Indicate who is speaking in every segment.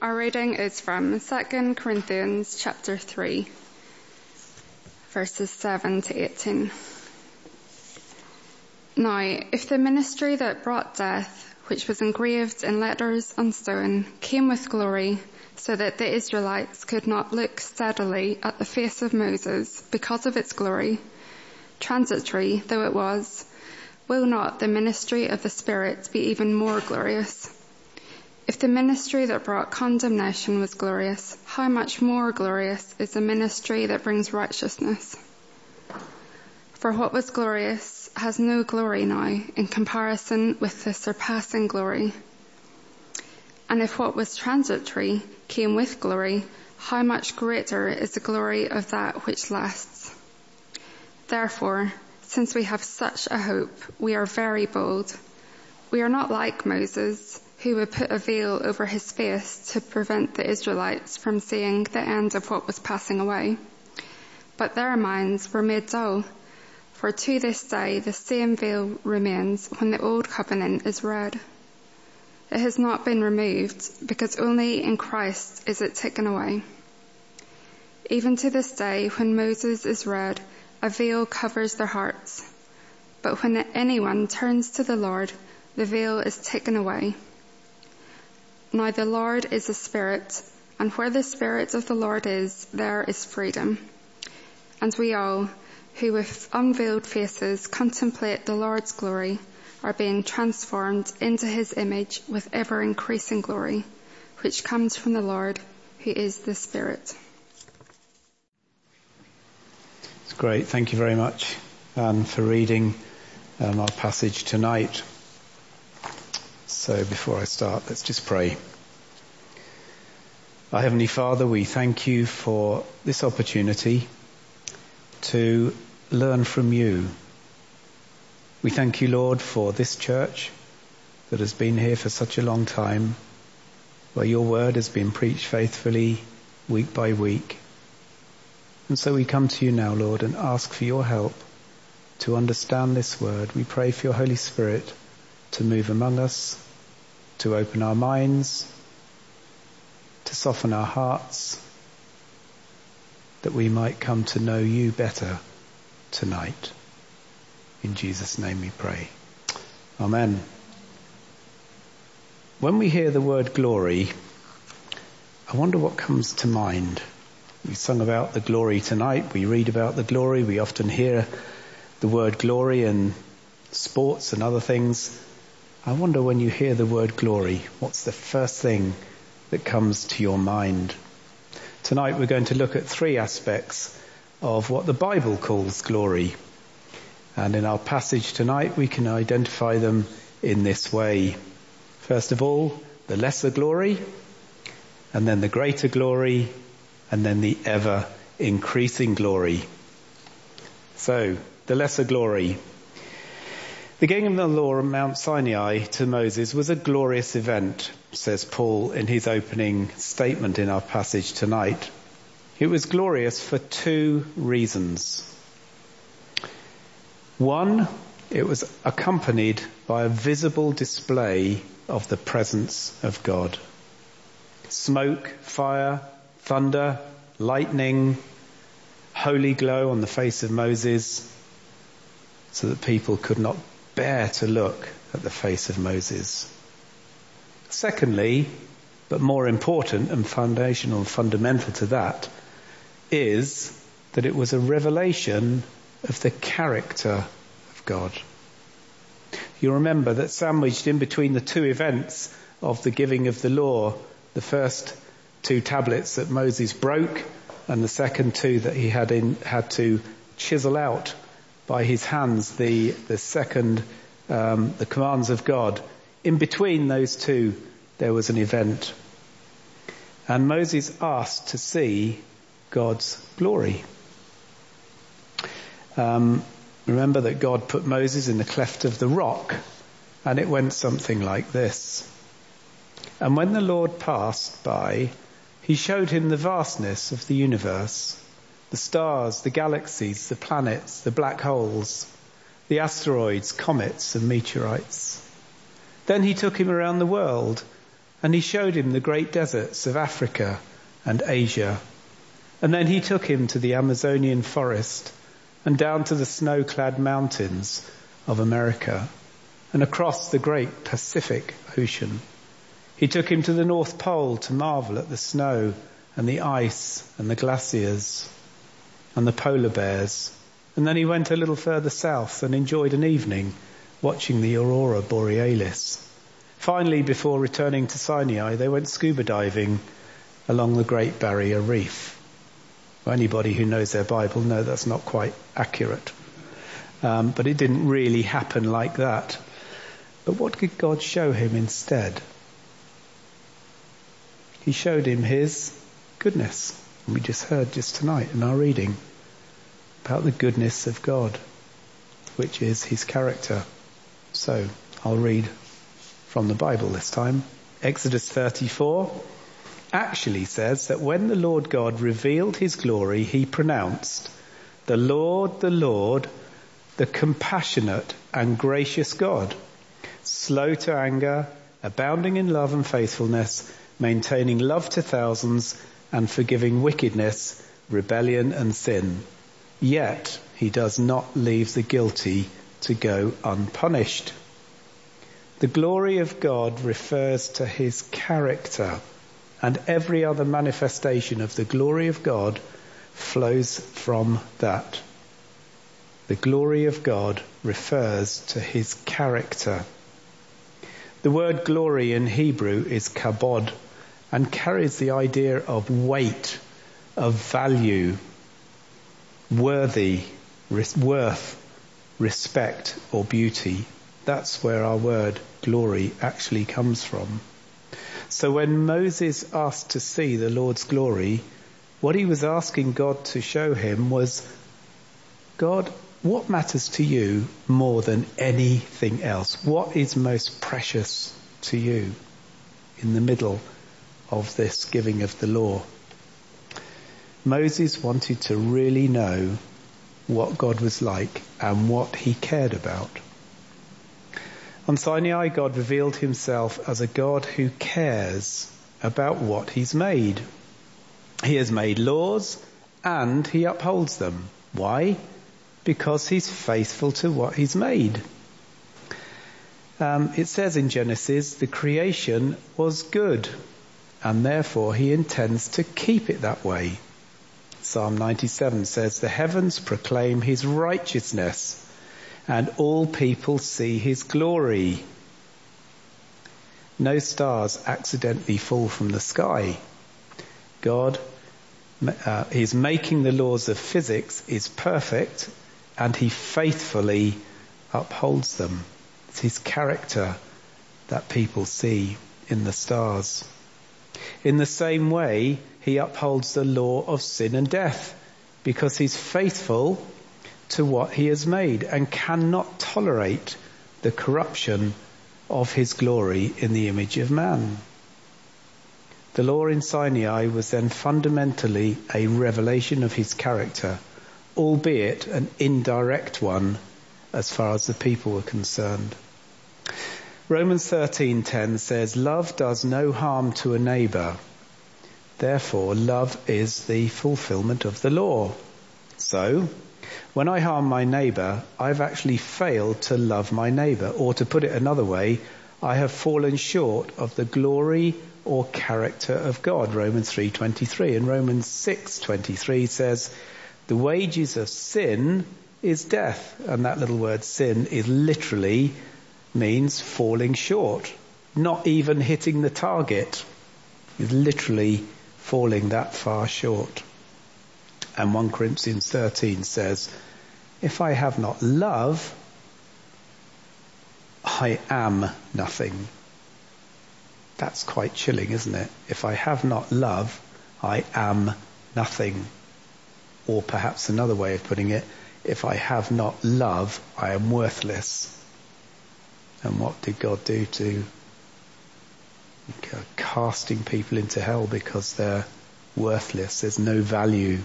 Speaker 1: Our reading is from 2 Corinthians chapter 3, verses 7 to 18. Now, if the ministry that brought death, which was engraved in letters on stone, came with glory, so that the Israelites could not look steadily at the face of Moses because of its glory, transitory though it was, will not the ministry of the Spirit be even more glorious? If the ministry that brought condemnation was glorious, how much more glorious is the ministry that brings righteousness? For what was glorious has no glory now in comparison with the surpassing glory. And if what was transitory came with glory, how much greater is the glory of that which lasts? Therefore, since we have such a hope, we are very bold. We are not like Moses, who would put a veil over his face to prevent the Israelites from seeing the end of what was passing away. But their minds were made dull, for to this day the same veil remains when the old covenant is read. It has not been removed because only in Christ is it taken away. Even to this day, when Moses is read, a veil covers their hearts. But when anyone turns to the Lord, the veil is taken away. Now the Lord is a spirit, and where the spirit of the Lord is, there is freedom. And we all, who with unveiled faces contemplate the Lord's glory, are being transformed into his image with ever increasing glory, which comes from the Lord, who is the Spirit.
Speaker 2: It's great. Thank you very much, Anne, for reading um, our passage tonight. So before I start, let's just pray. Our Heavenly Father, we thank you for this opportunity to learn from you. We thank you, Lord, for this church that has been here for such a long time, where your word has been preached faithfully week by week. And so we come to you now, Lord, and ask for your help to understand this word. We pray for your Holy Spirit to move among us, to open our minds, to soften our hearts, that we might come to know you better tonight. In Jesus' name we pray. Amen. When we hear the word glory, I wonder what comes to mind. We sung about the glory tonight. We read about the glory. We often hear the word glory in sports and other things. I wonder when you hear the word glory, what's the first thing that comes to your mind? Tonight we're going to look at three aspects of what the Bible calls glory. And in our passage tonight we can identify them in this way. First of all, the lesser glory, and then the greater glory, and then the ever increasing glory. So, the lesser glory. The giving of the law on Mount Sinai to Moses was a glorious event, says Paul in his opening statement in our passage tonight. It was glorious for two reasons. One, it was accompanied by a visible display of the presence of God. Smoke, fire, thunder, lightning, holy glow on the face of Moses so that people could not bear to look at the face of Moses. Secondly, but more important and foundational and fundamental to that, is that it was a revelation of the character of God. You remember that sandwiched in between the two events of the giving of the law, the first two tablets that Moses broke and the second two that he had in, had to chisel out by his hands the, the second, um, the commands of God. In between those two, there was an event. And Moses asked to see God's glory. Um, remember that God put Moses in the cleft of the rock, and it went something like this. And when the Lord passed by, he showed him the vastness of the universe the stars, the galaxies, the planets, the black holes, the asteroids, comets and meteorites. Then he took him around the world and he showed him the great deserts of Africa and Asia. And then he took him to the Amazonian forest and down to the snow-clad mountains of America and across the great Pacific Ocean. He took him to the North Pole to marvel at the snow and the ice and the glaciers and the polar bears. And then he went a little further south and enjoyed an evening watching the aurora borealis. Finally, before returning to Sinai, they went scuba diving along the Great Barrier Reef. Well, anybody who knows their Bible know that's not quite accurate. Um, but it didn't really happen like that. But what did God show him instead? He showed him his goodness. We just heard just tonight in our reading about the goodness of God, which is his character. So I'll read from the Bible this time. Exodus 34 actually says that when the Lord God revealed his glory, he pronounced, the Lord, the Lord, the compassionate and gracious God, slow to anger, abounding in love and faithfulness, maintaining love to thousands, and forgiving wickedness, rebellion and sin. Yet he does not leave the guilty to go unpunished. The glory of God refers to his character and every other manifestation of the glory of God flows from that. The glory of God refers to his character. The word glory in Hebrew is kabod and carries the idea of weight, of value, worthy, worth, respect or beauty. That's where our word glory actually comes from. So when Moses asked to see the Lord's glory, what he was asking God to show him was, God, what matters to you more than anything else? What is most precious to you in the middle of this giving of the law? Moses wanted to really know what God was like and what he cared about. On Sinai, God revealed himself as a God who cares about what he's made. He has made laws and he upholds them. Why? Because he's faithful to what he's made. Um, it says in Genesis, the creation was good and therefore he intends to keep it that way. Psalm 97 says, the heavens proclaim his righteousness and all people see his glory. No stars accidentally fall from the sky. God uh, is making the laws of physics is perfect and he faithfully upholds them. It's his character that people see in the stars. In the same way, he upholds the law of sin and death because he's faithful to what he has made and cannot tolerate the corruption of his glory in the image of man. The law in Sinai was then fundamentally a revelation of his character, albeit an indirect one as far as the people were concerned. Romans 13:10 says love does no harm to a neighbor. Therefore love is the fulfillment of the law. So, when I harm my neighbor, I've actually failed to love my neighbor. Or to put it another way, I have fallen short of the glory or character of God. Romans 3.23 and Romans 6.23 says, the wages of sin is death. And that little word sin is literally means falling short. Not even hitting the target. Is literally falling that far short. And 1 Corinthians 13 says, if I have not love, I am nothing. That's quite chilling, isn't it? If I have not love, I am nothing. Or perhaps another way of putting it, if I have not love, I am worthless. And what did God do to casting people into hell because they're worthless? There's no value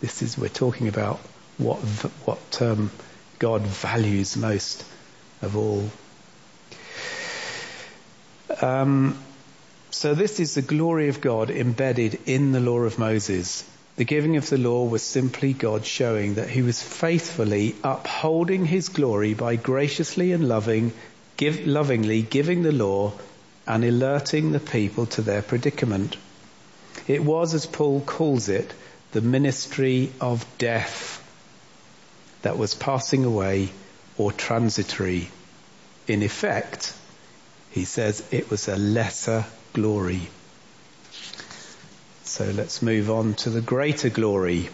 Speaker 2: this is, we're talking about what, what um, God values most of all. Um, So this is the glory of God embedded in the law of Moses. The giving of the law was simply God showing that he was faithfully upholding his glory by graciously and loving, give, lovingly giving the law and alerting the people to their predicament. It was, as Paul calls it, the ministry of death that was passing away or transitory. In effect, he says it was a lesser glory. So let's move on to the greater glory.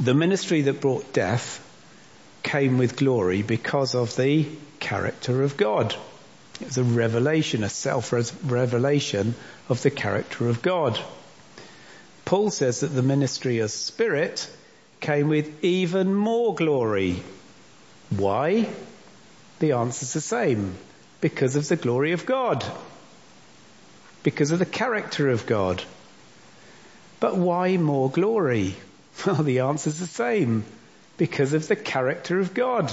Speaker 2: The ministry that brought death came with glory because of the character of God. It was a revelation, a self-revelation of the character of God. Paul says that the ministry of spirit came with even more glory. Why? The answer's the same. Because of the glory of God. Because of the character of God. But why more glory? Well, the answer's the same. Because of the character of God.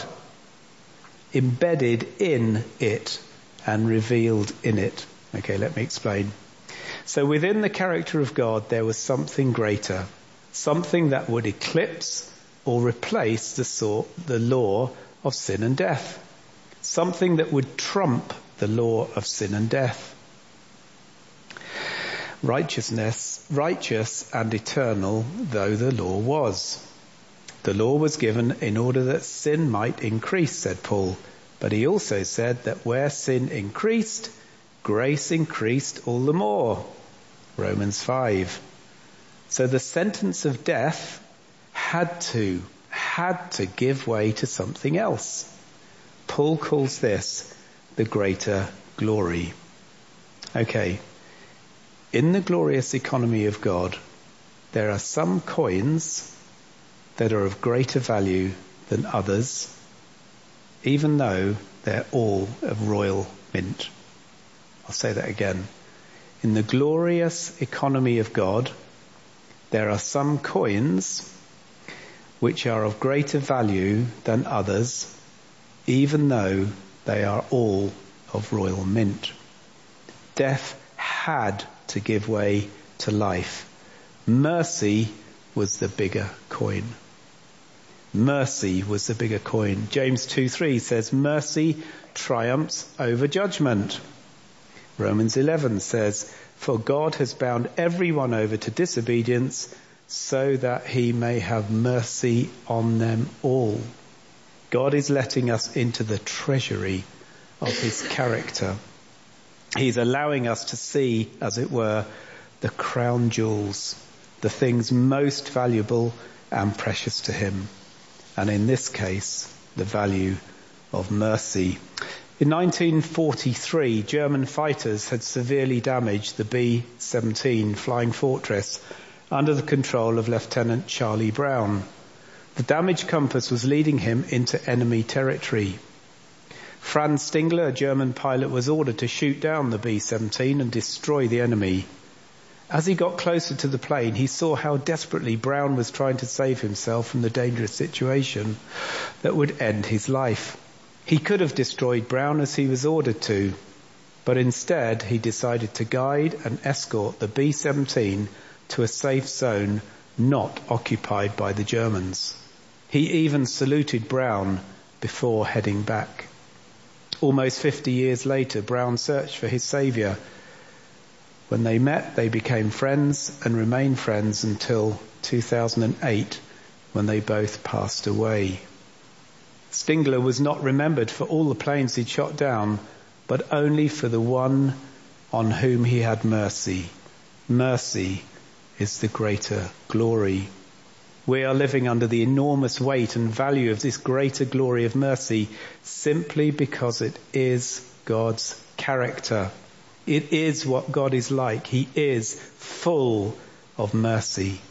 Speaker 2: Embedded in it and revealed in it. Okay, let me explain. So within the character of God, there was something greater. Something that would eclipse or replace the, the law of sin and death. Something that would trump the law of sin and death righteousness, righteous and eternal though the law was. The law was given in order that sin might increase, said Paul, but he also said that where sin increased, grace increased all the more. Romans 5. So the sentence of death had to, had to give way to something else. Paul calls this the greater glory. Okay, in the glorious economy of God, there are some coins that are of greater value than others, even though they're all of royal mint. I'll say that again. In the glorious economy of God, there are some coins which are of greater value than others, even though they are all of royal mint. Death had to give way to life. Mercy was the bigger coin. Mercy was the bigger coin. James 2:3 says mercy triumphs over judgment. Romans 11 says, for God has bound everyone over to disobedience so that he may have mercy on them all. God is letting us into the treasury of his character. He's allowing us to see, as it were, the crown jewels, the things most valuable and precious to him. And in this case, the value of mercy. In 1943, German fighters had severely damaged the B-17 Flying Fortress under the control of Lieutenant Charlie Brown. The damaged compass was leading him into enemy territory. Franz Stigler, a German pilot, was ordered to shoot down the B-17 and destroy the enemy. As he got closer to the plane, he saw how desperately Brown was trying to save himself from the dangerous situation that would end his life. He could have destroyed Brown as he was ordered to, but instead he decided to guide and escort the B-17 to a safe zone not occupied by the Germans. He even saluted Brown before heading back. Almost 50 years later, Brown searched for his saviour. When they met, they became friends and remained friends until 2008 when they both passed away. Stigler was not remembered for all the planes he'd shot down, but only for the one on whom he had mercy. Mercy is the greater glory. We are living under the enormous weight and value of this greater glory of mercy simply because it is God's character. It is what God is like. He is full of mercy.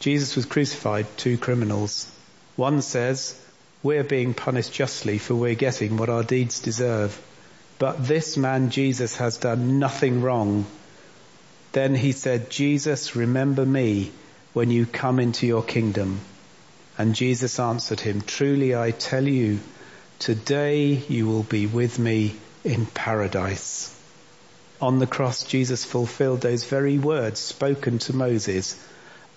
Speaker 2: Jesus was crucified, two criminals. One says, we're being punished justly for we're getting what our deeds deserve. But this man Jesus has done nothing wrong. Then he said, Jesus, remember me when you come into your kingdom. And Jesus answered him, truly I tell you, today you will be with me in paradise. On the cross, Jesus fulfilled those very words spoken to Moses.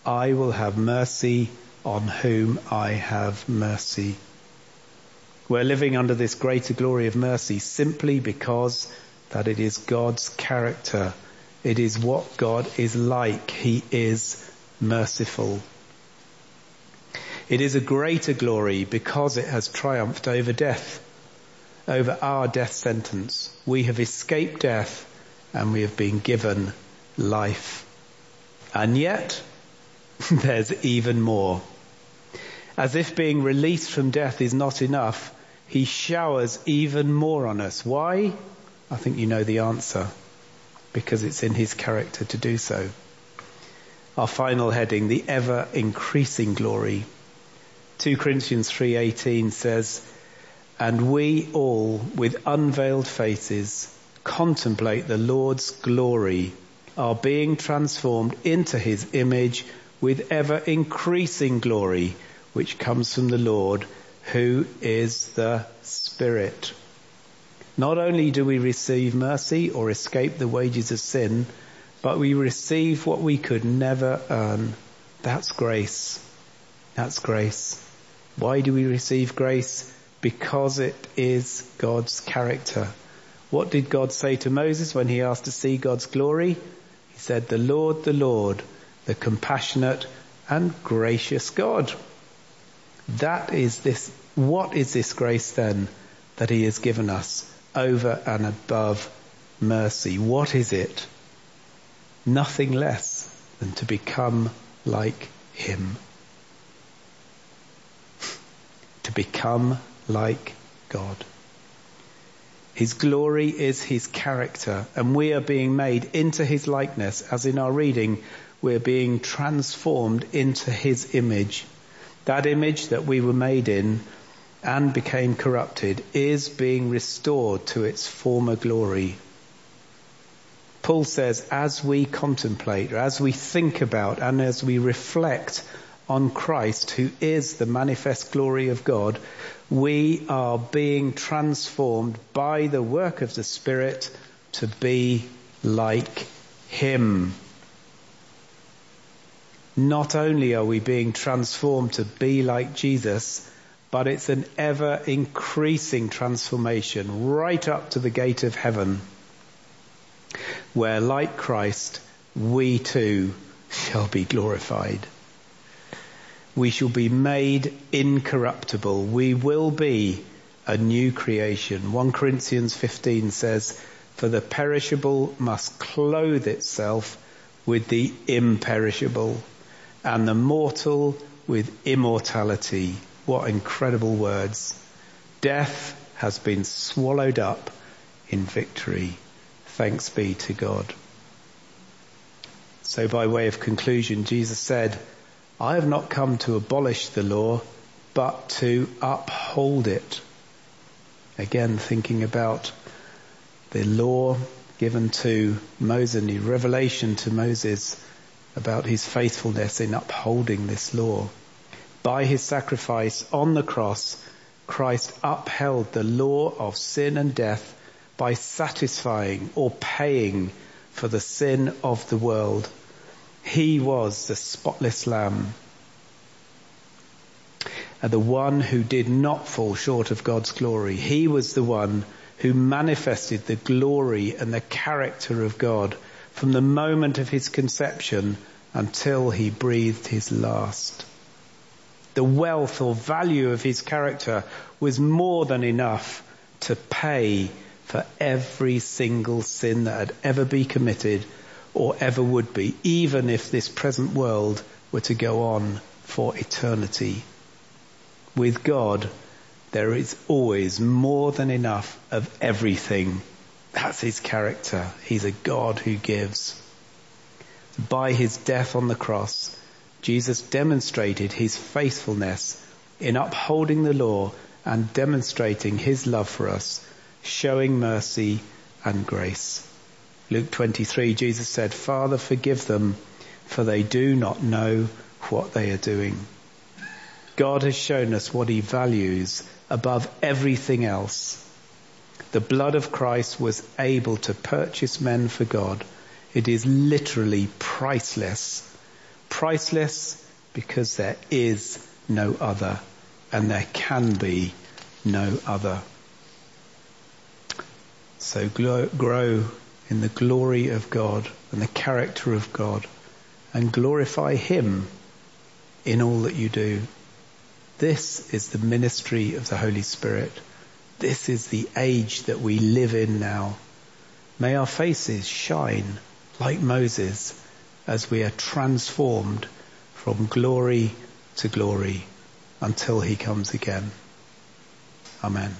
Speaker 2: I will have mercy on whom I have mercy. We're living under this greater glory of mercy simply because that it is God's character. It is what God is like. He is merciful. It is a greater glory because it has triumphed over death, over our death sentence. We have escaped death and we have been given life. And yet, there's even more. As if being released from death is not enough, he showers even more on us. Why? I think you know the answer. Because it's in his character to do so. Our final heading, the ever increasing glory. 2 Corinthians 3:18 says, "And we all with unveiled faces contemplate the Lord's glory, are being transformed into his image with ever increasing glory, which comes from the Lord, who is the Spirit. Not only do we receive mercy or escape the wages of sin, but we receive what we could never earn. That's grace. That's grace. Why do we receive grace? Because it is God's character. What did God say to Moses when he asked to see God's glory? He said, the Lord, the Lord, the compassionate and gracious God. That is this, what is this grace then that he has given us over and above mercy? What is it? Nothing less than to become like him. to become like God. His glory is his character and we are being made into his likeness as in our reading we're being transformed into his image. That image that we were made in and became corrupted is being restored to its former glory. Paul says, as we contemplate, or as we think about, and as we reflect on Christ, who is the manifest glory of God, we are being transformed by the work of the Spirit to be like Him. Not only are we being transformed to be like Jesus, but it's an ever increasing transformation right up to the gate of heaven, where like Christ, we too shall be glorified. We shall be made incorruptible. We will be a new creation. 1 Corinthians 15 says, for the perishable must clothe itself with the imperishable and the mortal with immortality. What incredible words. Death has been swallowed up in victory. Thanks be to God. So by way of conclusion, Jesus said, I have not come to abolish the law, but to uphold it. Again, thinking about the law given to Moses, the revelation to Moses about his faithfulness in upholding this law. By his sacrifice on the cross, Christ upheld the law of sin and death by satisfying or paying for the sin of the world. He was the spotless lamb. And the one who did not fall short of God's glory. He was the one who manifested the glory and the character of God from the moment of his conception until he breathed his last. The wealth or value of his character was more than enough to pay for every single sin that had ever been committed or ever would be, even if this present world were to go on for eternity. With God, there is always more than enough of everything. That's his character. He's a God who gives. By his death on the cross, Jesus demonstrated his faithfulness in upholding the law and demonstrating his love for us, showing mercy and grace. Luke 23, Jesus said, Father, forgive them, for they do not know what they are doing. God has shown us what he values above everything else. The blood of Christ was able to purchase men for God. It is literally priceless. Priceless because there is no other and there can be no other. So grow in the glory of God and the character of God and glorify Him in all that you do. This is the ministry of the Holy Spirit. This is the age that we live in now. May our faces shine like Moses as we are transformed from glory to glory until he comes again. Amen.